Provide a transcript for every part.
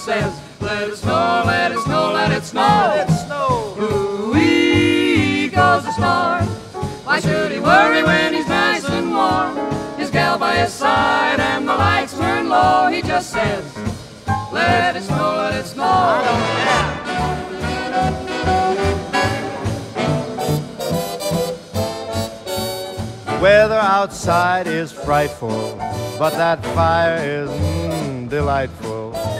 Says, let it snow, let it snow, let it snow. Let it snow. Ooh-wee goes the star. Why should he worry when he's nice and warm? His gal by his side and the lights turn low. He just says, let it snow, let it snow. Weather outside is frightful, but that fire is mm, delightful.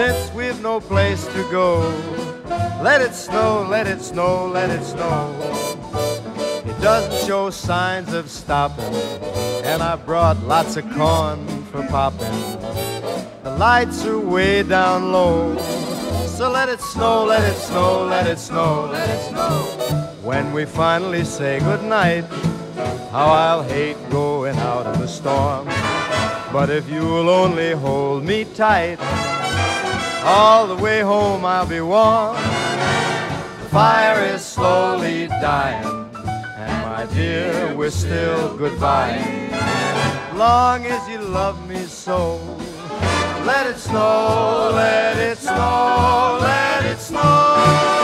Since we've no place to go, let it snow, let it snow, let it snow. It doesn't show signs of stopping, and I brought lots of corn for popping. The lights are way down low, so let it snow, let it snow, let it snow, let it snow. When we finally say goodnight, how I'll hate going out in the storm. But if you'll only hold me tight, all the way home I'll be warm. The fire is slowly dying, and my dear, we're still goodbye. Long as you love me so, let it snow, let it snow, let it snow.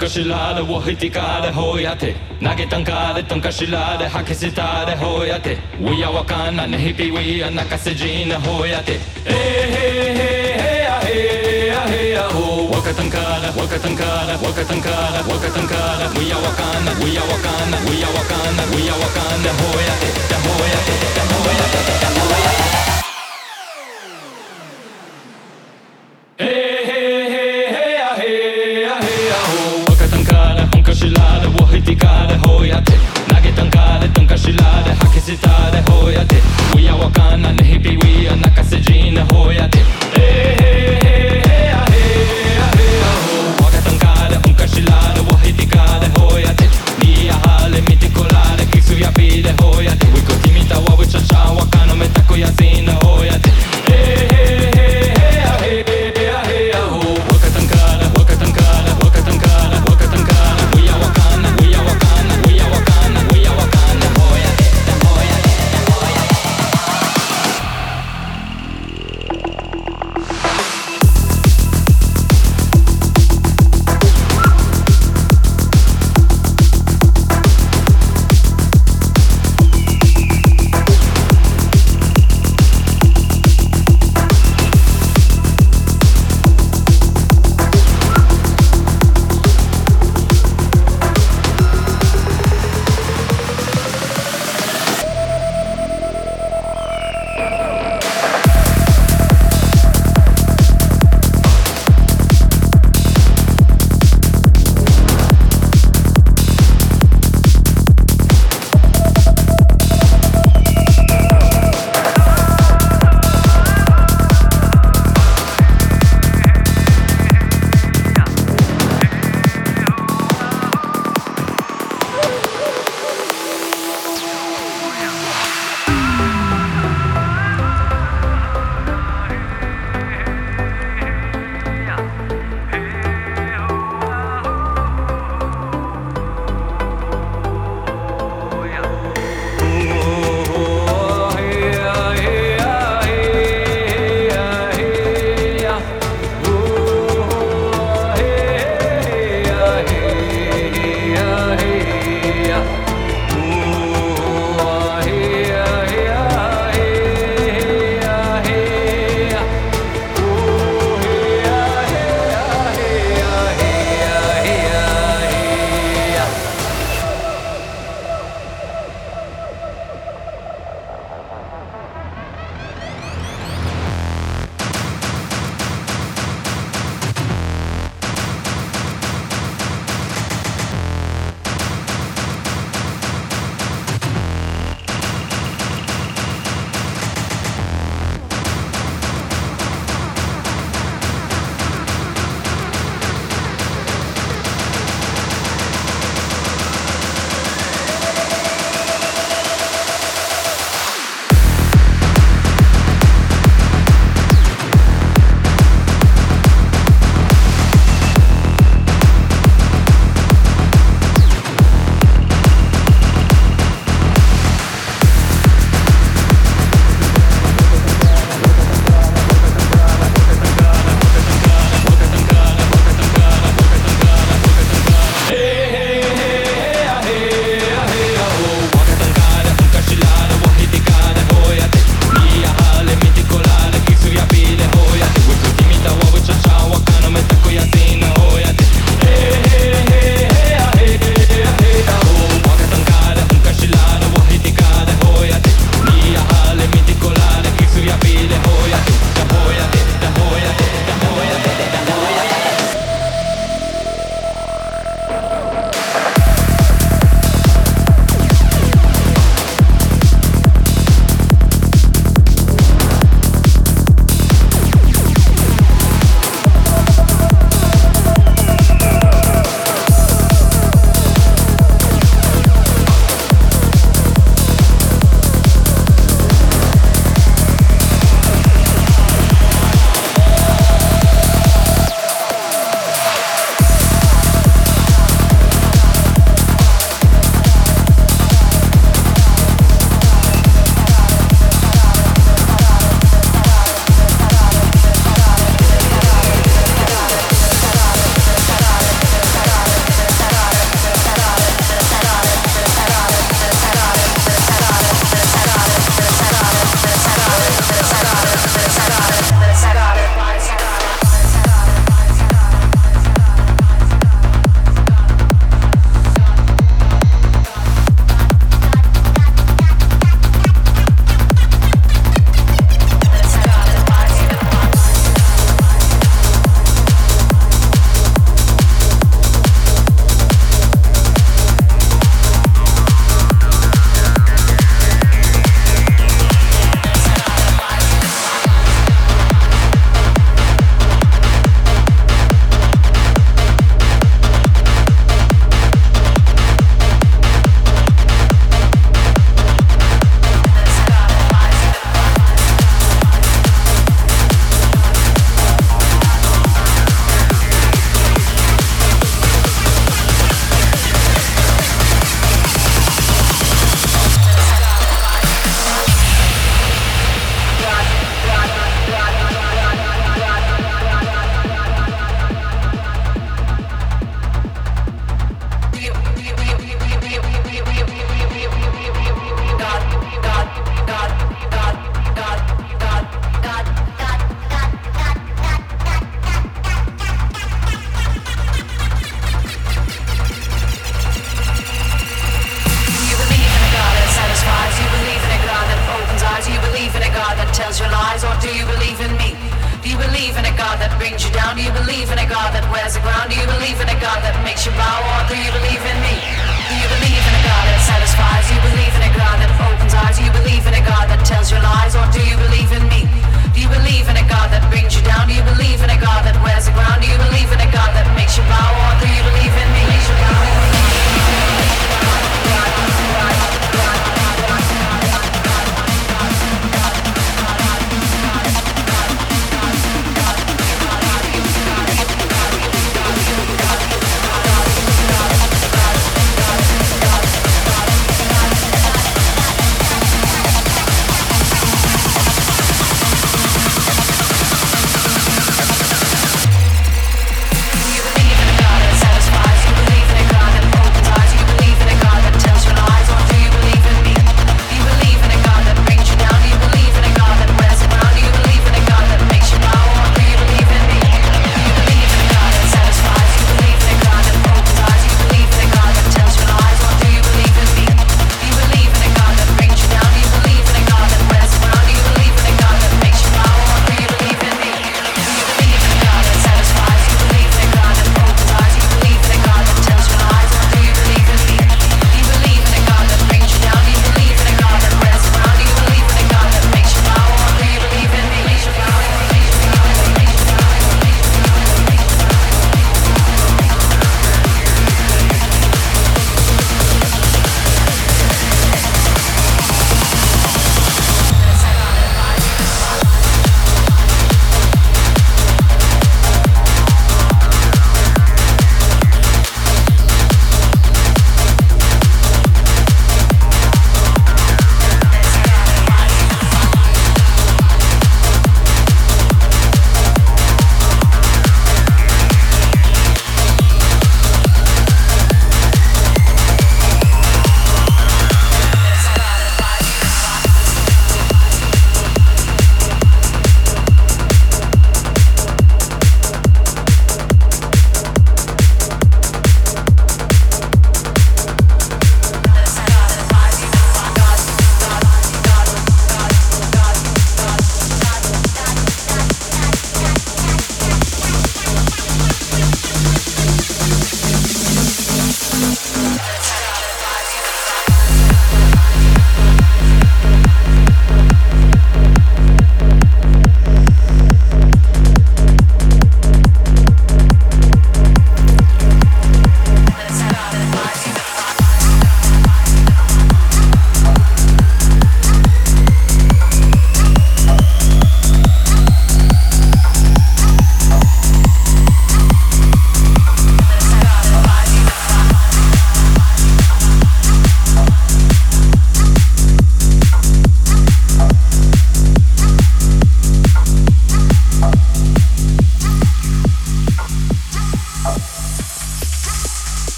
かれ本かしられをひてかれほやて投げたんかれとんかしられ吐きせたれほやて We are わかんなねひぴ We are 泣かせじなほやてえへへへやへやへやほ若たんから若たんから若たんから若たんから We are わかんな We are わかんな We are わかんな We are わかんなほやてだほやてだほやてだ hakesitare hoyate Uya wakana nehipi wia nakasejina hoyate. Hey